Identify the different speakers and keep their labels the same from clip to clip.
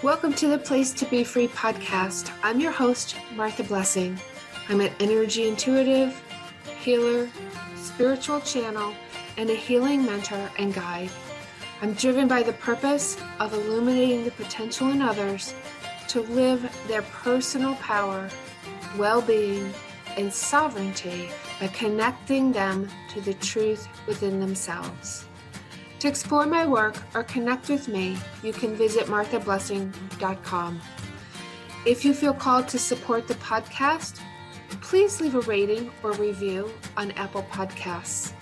Speaker 1: Welcome to the Place to Be Free podcast. I'm your host, Martha Blessing. I'm an energy intuitive, healer, spiritual channel, and a healing mentor and guide. I'm driven by the purpose of illuminating the potential in others to live their personal power, well being, and sovereignty by connecting them to the truth within themselves. To explore my work or connect with me, you can visit marthablessing.com. If you feel called to support the podcast, please leave a rating or review on Apple Podcasts.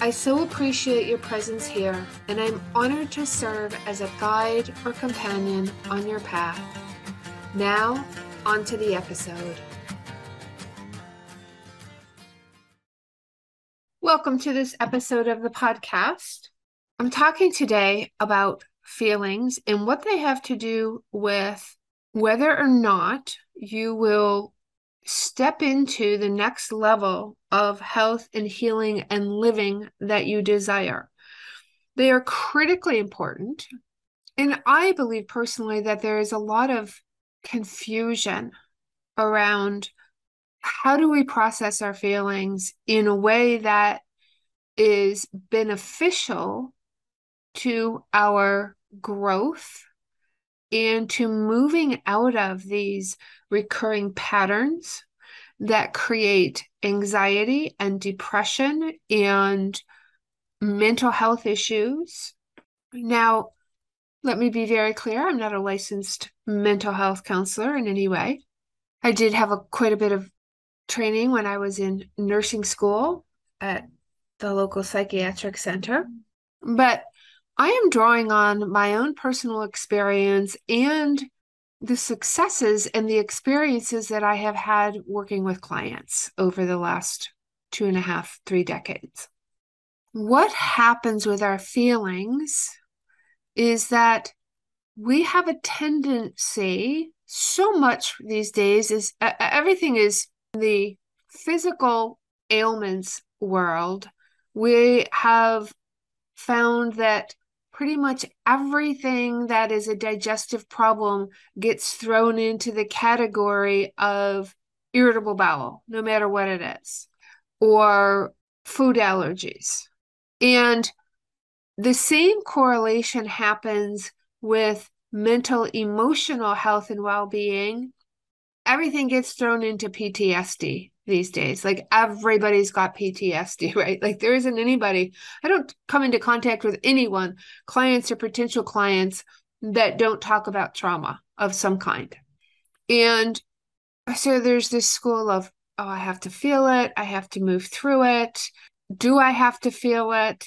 Speaker 1: I so appreciate your presence here, and I'm honored to serve as a guide or companion on your path. Now, on to the episode. Welcome to this episode of the podcast. I'm talking today about feelings and what they have to do with whether or not you will step into the next level of health and healing and living that you desire. They are critically important. And I believe personally that there is a lot of confusion around how do we process our feelings in a way that is beneficial to our growth and to moving out of these recurring patterns that create anxiety and depression and mental health issues. Now, let me be very clear I'm not a licensed mental health counselor in any way. I did have a quite a bit of training when I was in nursing school at the local psychiatric center. But I am drawing on my own personal experience and the successes and the experiences that I have had working with clients over the last two and a half, three decades. What happens with our feelings is that we have a tendency, so much these days, is uh, everything is the physical ailments world. We have found that pretty much everything that is a digestive problem gets thrown into the category of irritable bowel, no matter what it is, or food allergies. And the same correlation happens with mental emotional health and well being. Everything gets thrown into PTSD these days. Like everybody's got PTSD, right? Like there isn't anybody, I don't come into contact with anyone, clients or potential clients, that don't talk about trauma of some kind. And so there's this school of, oh, I have to feel it, I have to move through it. Do I have to feel it?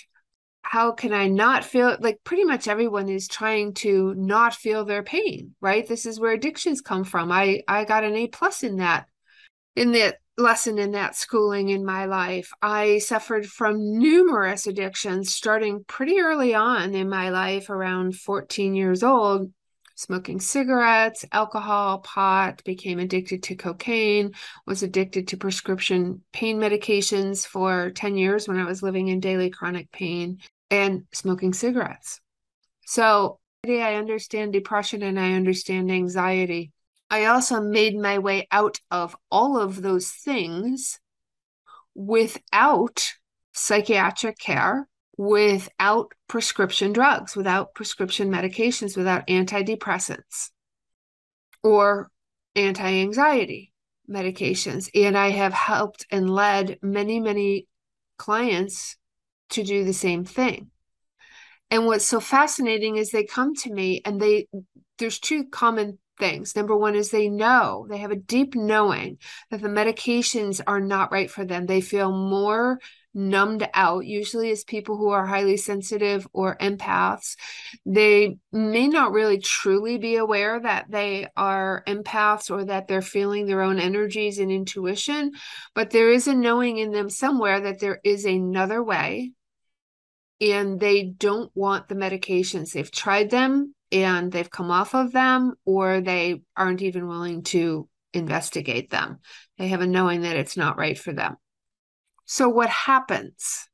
Speaker 1: How can I not feel it? Like pretty much everyone is trying to not feel their pain, right? This is where addictions come from. I I got an A plus in that in that lesson in that schooling in my life. I suffered from numerous addictions starting pretty early on in my life, around 14 years old. Smoking cigarettes, alcohol, pot, became addicted to cocaine, was addicted to prescription pain medications for 10 years when I was living in daily chronic pain, and smoking cigarettes. So, today I understand depression and I understand anxiety. I also made my way out of all of those things without psychiatric care, without prescription drugs, without prescription medications, without antidepressants or anti anxiety medications. And I have helped and led many, many clients to do the same thing. And what's so fascinating is they come to me and they, there's two common things. Number one is they know, they have a deep knowing that the medications are not right for them. They feel more numbed out, usually as people who are highly sensitive or empaths. They may not really truly be aware that they are empaths or that they're feeling their own energies and intuition, but there is a knowing in them somewhere that there is another way. And they don't want the medications. They've tried them and they've come off of them or they aren't even willing to investigate them. They have a knowing that it's not right for them. So, what happens?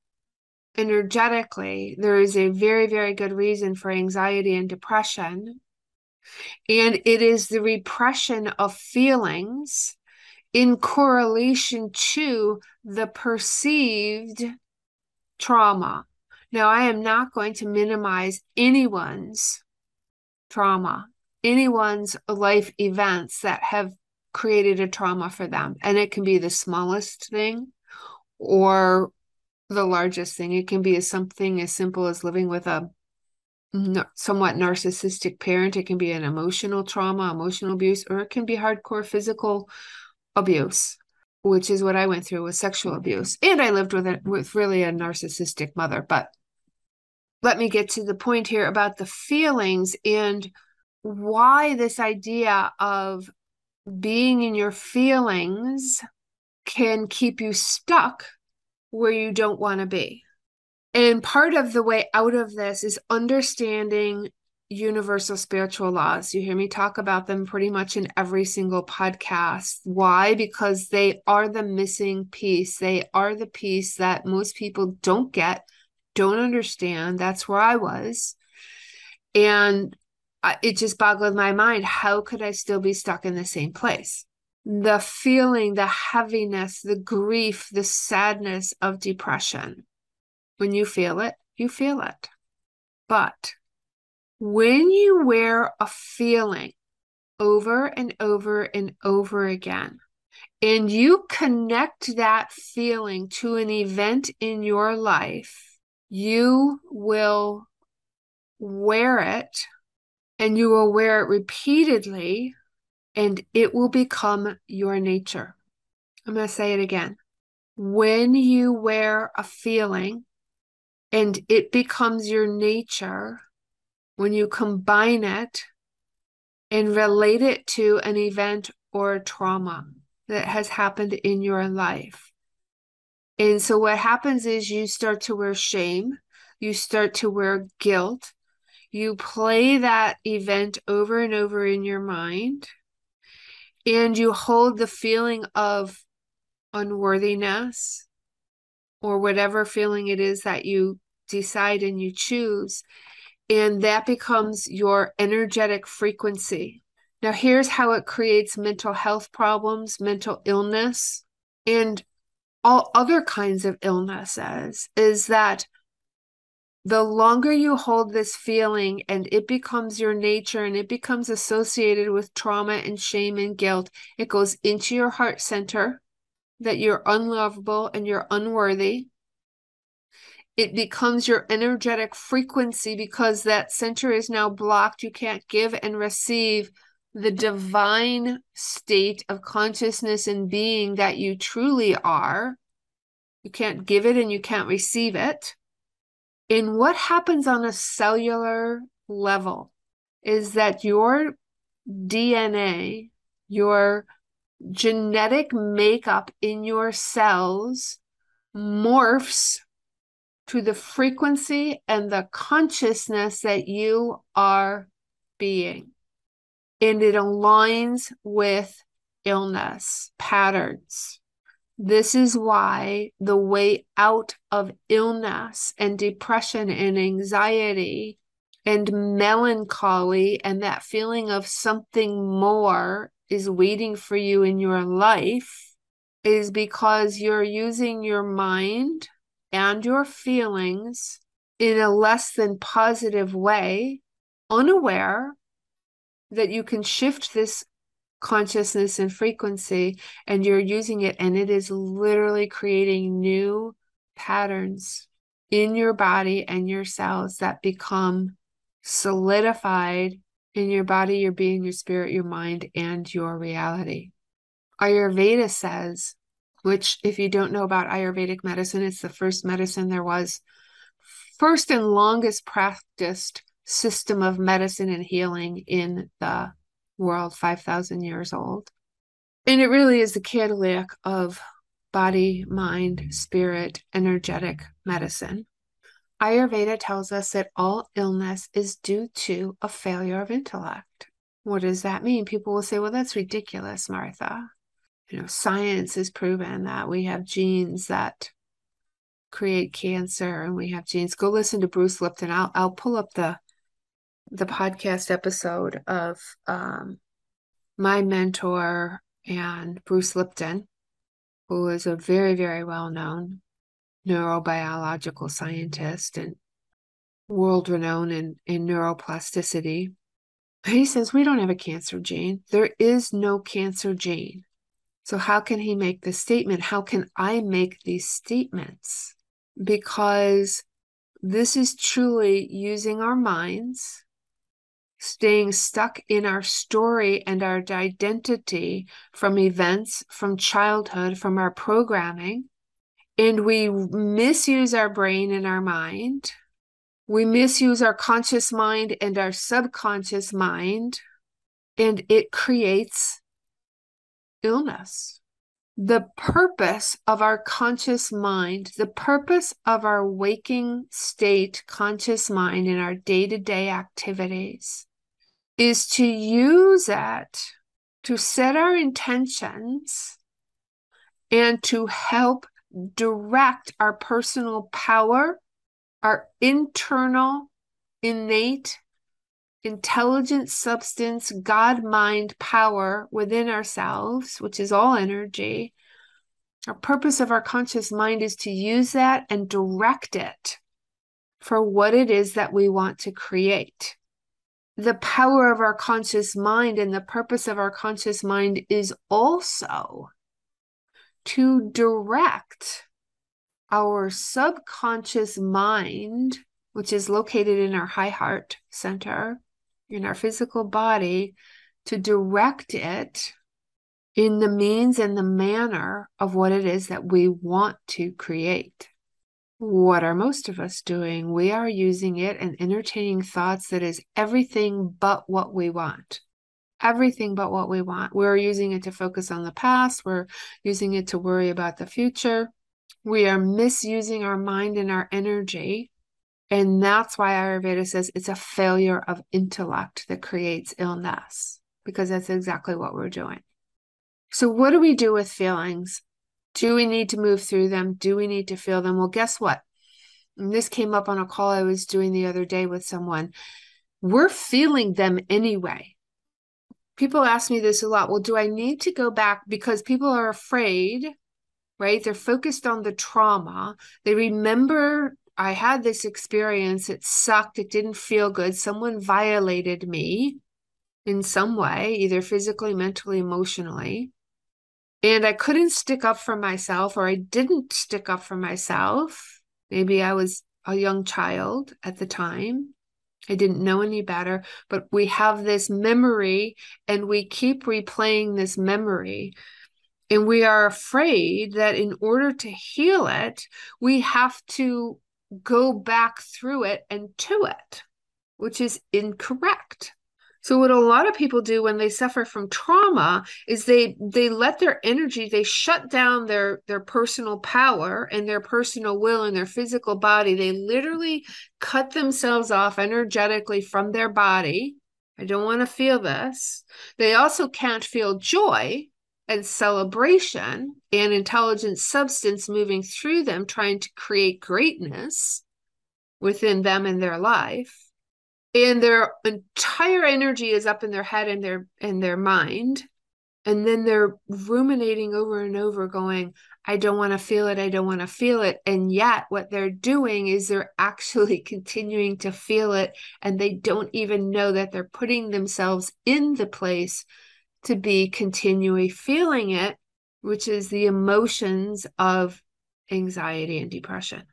Speaker 1: Energetically, there is a very, very good reason for anxiety and depression. And it is the repression of feelings in correlation to the perceived trauma. Now, I am not going to minimize anyone's trauma, anyone's life events that have created a trauma for them. And it can be the smallest thing or the largest thing. It can be as something as simple as living with a somewhat narcissistic parent. It can be an emotional trauma, emotional abuse, or it can be hardcore physical abuse, which is what I went through with sexual abuse. And I lived with it with really a narcissistic mother. But let me get to the point here about the feelings and why this idea of being in your feelings can keep you stuck where you don't want to be. And part of the way out of this is understanding universal spiritual laws. You hear me talk about them pretty much in every single podcast. Why? Because they are the missing piece. They are the piece that most people don't get, don't understand. That's where I was. And it just boggled my mind. How could I still be stuck in the same place? The feeling, the heaviness, the grief, the sadness of depression when you feel it, you feel it. But when you wear a feeling over and over and over again, and you connect that feeling to an event in your life, you will wear it and you will wear it repeatedly, and it will become your nature. I'm going to say it again. When you wear a feeling and it becomes your nature when you combine it and relate it to an event or trauma that has happened in your life. And so what happens is you start to wear shame, you start to wear guilt, you play that event over and over in your mind, and you hold the feeling of unworthiness or whatever feeling it is that you decide and you choose. And that becomes your energetic frequency. Now, here's how it creates mental health problems, mental illness, and all other kinds of illnesses is that the longer you hold this feeling and it becomes your nature and it becomes associated with trauma and shame and guilt, it goes into your heart center that you're unlovable and you're unworthy it becomes your energetic frequency because that center is now blocked. You can't give and receive the divine state of consciousness and being that you truly are. You can't give it and you can't receive it. And what happens on a cellular level is that your DNA, your genetic makeup in your cells morphs to the frequency and the consciousness that you are being. And it aligns with illness patterns. This is why the way out of illness and depression and anxiety and melancholy and that feeling of something more is waiting for you in your life is because you're using your mind and your feelings in a less than positive way, unaware that you can shift this consciousness and frequency and you're using it, and it is literally creating new patterns in your body and your cells that become solidified in your body, your being, your spirit, your mind, and your reality. Ayurveda says which, if you don't know about Ayurvedic medicine, it's the first medicine there was, first and longest practiced system of medicine and healing in the world, 5,000 years old. And it really is the catalytic of body, mind, spirit, energetic medicine. Ayurveda tells us that all illness is due to a failure of intellect. What does that mean? People will say, well, that's ridiculous, Martha you know, science has proven that we have genes that create cancer and we have genes. Go listen to Bruce Lipton. I'll I'll pull up the the podcast episode of um, my mentor and Bruce Lipton, who is a very, very well known neurobiological scientist and world renowned in, in neuroplasticity. He says, We don't have a cancer gene. There is no cancer gene. So, how can he make this statement? How can I make these statements? Because this is truly using our minds, staying stuck in our story and our identity from events, from childhood, from our programming. And we misuse our brain and our mind. We misuse our conscious mind and our subconscious mind, and it creates illness. The purpose of our conscious mind, the purpose of our waking state conscious mind in our day to day activities is to use it to set our intentions and to help direct our personal power, our internal innate intelligent substance, God mind power within ourselves, which is all energy. Our purpose of our conscious mind is to use that and direct it for what it is that we want to create. The power of our conscious mind and the purpose of our conscious mind is also to direct our subconscious mind, which is located in our high heart center, in our physical body to direct it in the means and the manner of what it is that we want to create. What are most of us doing? We are using it and entertaining thoughts that is everything but what we want. Everything but what we want. We're using it to focus on the past. We're using it to worry about the future. We are misusing our mind and our energy and that's why Ayurveda says it's a failure of intellect that creates illness, because that's exactly what we're doing. So, what do we do with feelings? Do we need to move through them? Do we need to feel them? Well, guess what? And this came up on a call I was doing the other day with someone. We're feeling them anyway. People ask me this a lot. Well, do I need to go back because people are afraid, right? They're focused on the trauma. They remember I had this experience. It sucked. It didn't feel good. Someone violated me in some way, either physically, mentally, emotionally. And I couldn't stick up for myself, or I didn't stick up for myself. Maybe I was a young child at the time. I didn't know any better, but we have this memory and we keep replaying this memory. And we are afraid that in order to heal it, we have to go back through it and to it, which is incorrect. So what a lot of people do when they suffer from trauma is they they let their energy they shut down their their personal power and their personal will and their physical body. They literally cut themselves off energetically from their body. I don't want to feel this. They also can't feel joy and celebration and intelligent substance moving through them, trying to create greatness within them and their life. And their entire energy is up in their head and their and their mind. And then they're ruminating over and over, going, I don't want to feel it. I don't want to feel it. And yet, what they're doing is they're actually continuing to feel it. And they don't even know that they're putting themselves in the place to be continually feeling it, which is the emotions of anxiety and depression.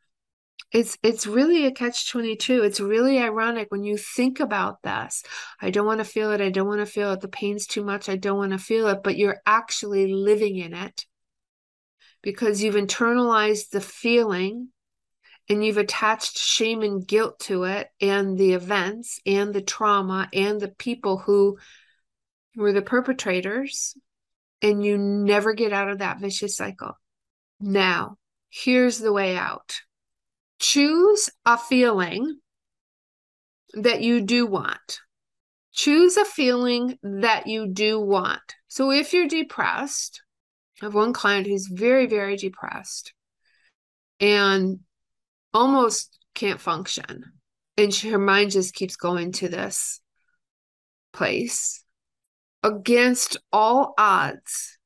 Speaker 1: It's it's really a catch 22. It's really ironic when you think about this. I don't want to feel it. I don't want to feel it. The pain's too much. I don't want to feel it, but you're actually living in it because you've internalized the feeling and you've attached shame and guilt to it and the events and the trauma and the people who were the perpetrators, and you never get out of that vicious cycle. Now, here's the way out choose a feeling that you do want. Choose a feeling that you do want. So, if you're depressed, I have one client who's very, very depressed and almost can't function and her mind just keeps going to this place against all odds.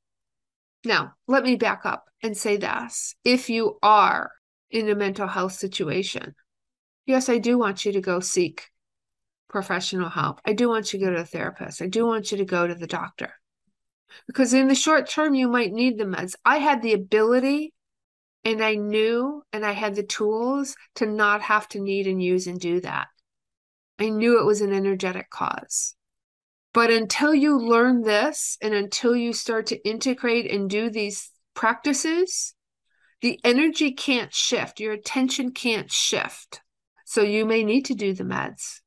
Speaker 1: Now, let me back up and say this. If you are in a mental health situation, yes, I do want you to go seek professional help. I do want you to go to a therapist. I do want you to go to the doctor. Because in the short term, you might need the meds. I had the ability and I knew and I had the tools to not have to need and use and do that. I knew it was an energetic cause. But until you learn this and until you start to integrate and do these practices, the energy can't shift. Your attention can't shift. So you may need to do the meds.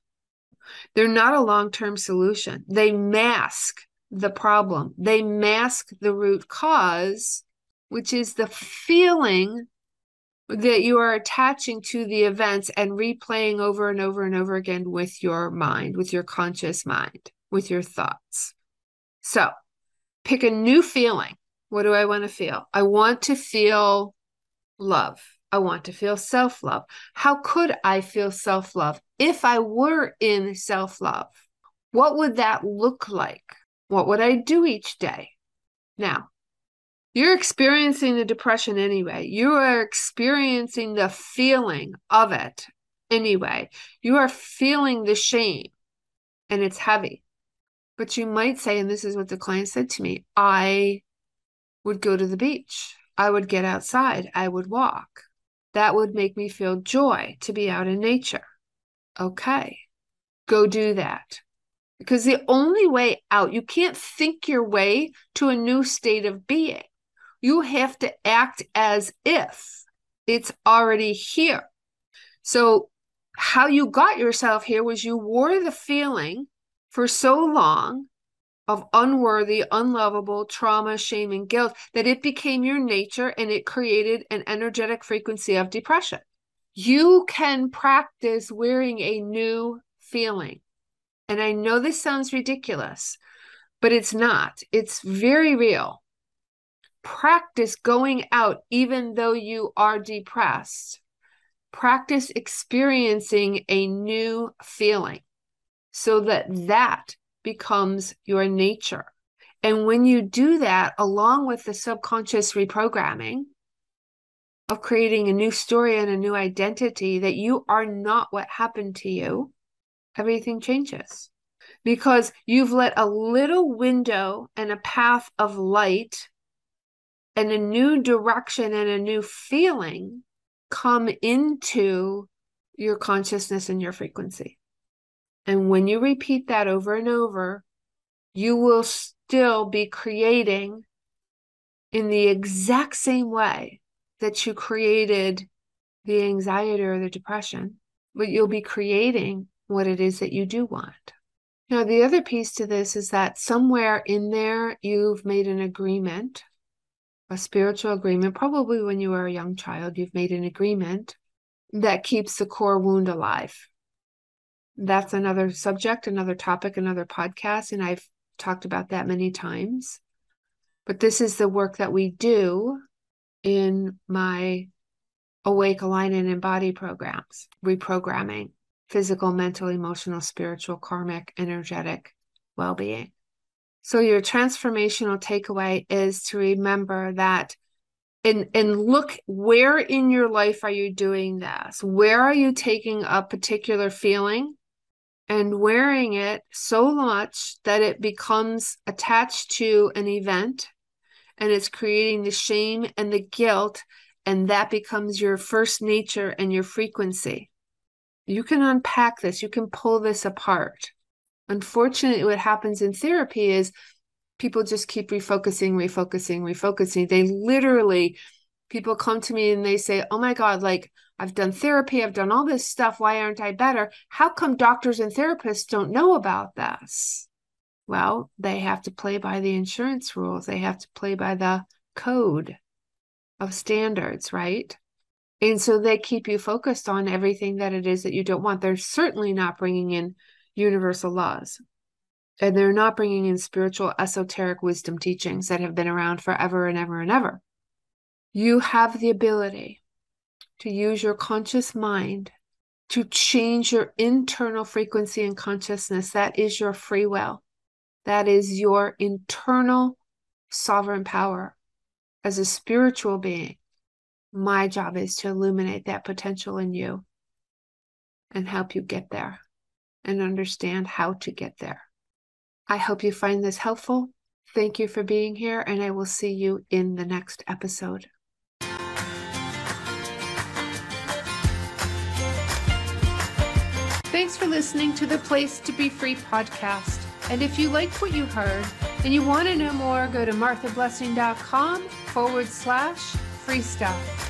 Speaker 1: They're not a long term solution. They mask the problem, they mask the root cause, which is the feeling that you are attaching to the events and replaying over and over and over again with your mind, with your conscious mind with your thoughts. So pick a new feeling. What do I want to feel? I want to feel love. I want to feel self love. How could I feel self love if I were in self love? What would that look like? What would I do each day? Now, you're experiencing the depression anyway. You are experiencing the feeling of it anyway. You are feeling the shame and it's heavy. But you might say, and this is what the client said to me I would go to the beach. I would get outside. I would walk. That would make me feel joy to be out in nature. Okay, go do that. Because the only way out, you can't think your way to a new state of being. You have to act as if it's already here. So, how you got yourself here was you wore the feeling for so long of unworthy, unlovable trauma, shame, and guilt that it became your nature and it created an energetic frequency of depression. You can practice wearing a new feeling. And I know this sounds ridiculous, but it's not. It's very real. Practice going out even though you are depressed. Practice experiencing a new feeling so that that becomes your nature. And when you do that, along with the subconscious reprogramming of creating a new story and a new identity that you are not what happened to you, everything changes because you've let a little window and a path of light and a new direction and a new feeling come into your consciousness and your frequency. And when you repeat that over and over, you will still be creating in the exact same way that you created the anxiety or the depression, but you'll be creating what it is that you do want. Now, the other piece to this is that somewhere in there, you've made an agreement, a spiritual agreement, probably when you were a young child, you've made an agreement that keeps the core wound alive that's another subject, another topic, another podcast. And I've talked about that many times. But this is the work that we do in my Awake, Align, and Embody programs, reprogramming physical, mental, emotional, spiritual, karmic, energetic well being. So, your transformational takeaway is to remember that and and look where in your life are you doing this where are you taking a particular feeling and wearing it so much that it becomes attached to an event and it's creating the shame and the guilt and that becomes your first nature and your frequency. You can unpack this. You can pull this apart. Unfortunately what happens in therapy is people just keep refocusing refocusing refocusing. They literally people come to me and they say oh my god like I've done therapy, I've done all this stuff. Why aren't I better? How come doctors and therapists don't know about this? Well, they have to play by the insurance rules, they have to play by the code of standards, right? And so they keep you focused on everything that it is that you don't want. They're certainly not bringing in universal laws. And they're not bringing in spiritual, esoteric wisdom teachings that have been around forever and ever and ever. You have the ability to use your conscious mind to change your internal frequency and consciousness. That is your free will. That is your internal sovereign power as a spiritual being. My job is to illuminate that potential in you and help you get there and understand how to get there. I hope you find this helpful. Thank you for being here, and I will see you in the next episode. For listening to the Place to Be Free podcast. And if you liked what you heard and you want to know more, go to marthablessing.com forward slash free stuff.